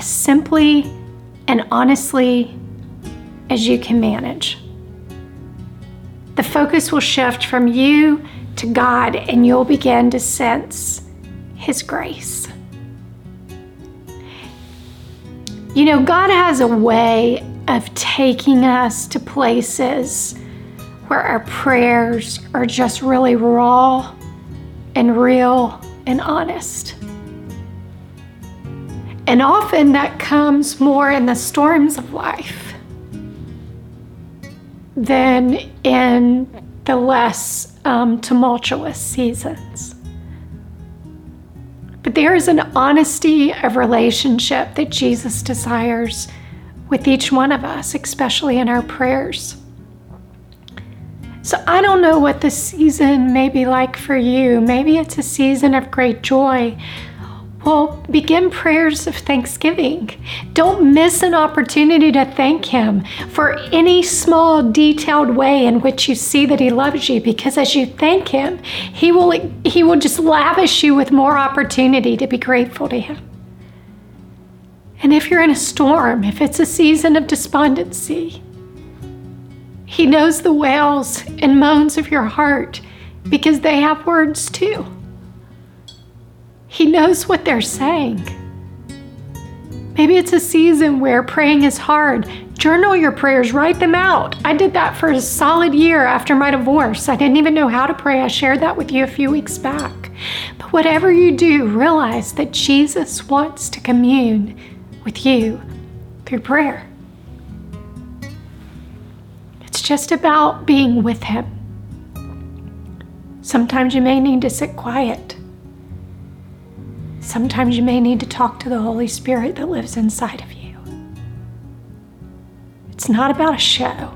as simply and honestly as you can manage. The focus will shift from you to God, and you'll begin to sense His grace. You know, God has a way of taking us to places where our prayers are just really raw and real and honest. And often that comes more in the storms of life than in the less um, tumultuous seasons. But there is an honesty of relationship that Jesus desires with each one of us, especially in our prayers. So I don't know what the season may be like for you. Maybe it's a season of great joy. Well, begin prayers of thanksgiving. Don't miss an opportunity to thank Him for any small, detailed way in which you see that He loves you, because as you thank Him, He will, he will just lavish you with more opportunity to be grateful to Him. And if you're in a storm, if it's a season of despondency, He knows the wails and moans of your heart because they have words too. Knows what they're saying. Maybe it's a season where praying is hard. Journal your prayers, write them out. I did that for a solid year after my divorce. I didn't even know how to pray. I shared that with you a few weeks back. But whatever you do, realize that Jesus wants to commune with you through prayer. It's just about being with Him. Sometimes you may need to sit quiet. Sometimes you may need to talk to the Holy Spirit that lives inside of you. It's not about a show,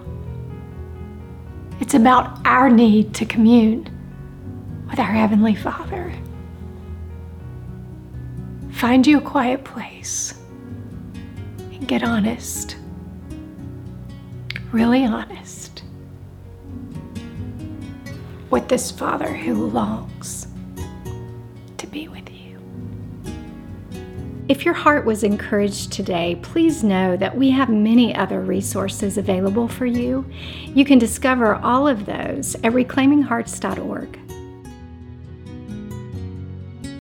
it's about our need to commune with our Heavenly Father. Find you a quiet place and get honest, really honest, with this Father who longs to be with you. If your heart was encouraged today, please know that we have many other resources available for you. You can discover all of those at reclaiminghearts.org.